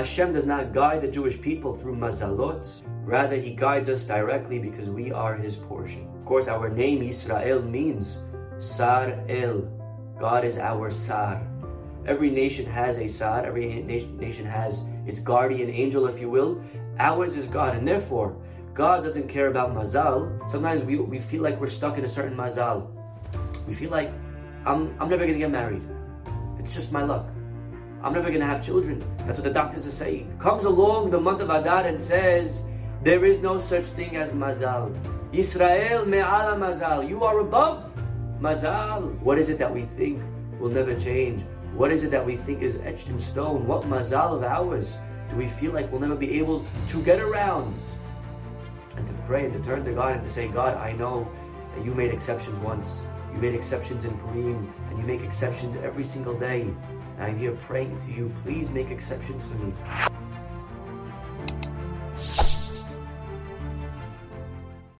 Hashem does not guide the Jewish people through mazalot. Rather, He guides us directly because we are His portion. Of course, our name Israel means Sar El. God is our Sar. Every nation has a Sar, every nation has its guardian angel, if you will. Ours is God, and therefore, God doesn't care about mazal. Sometimes we, we feel like we're stuck in a certain mazal. We feel like I'm, I'm never to get married. It's just my luck. I'm never going to have children. That's what the doctors are saying. Comes along the month of Adar and says, there is no such thing as mazal. Israel me'ala mazal. You are above mazal. What is it that we think will never change? What is it that we think is etched in stone? What mazal of ours do we feel like we'll never be able to get around? And to pray and to turn to God and to say, God, I know that you made exceptions once. You made exceptions in Purim, and you make exceptions every single day. And I'm here praying to you, please make exceptions for me.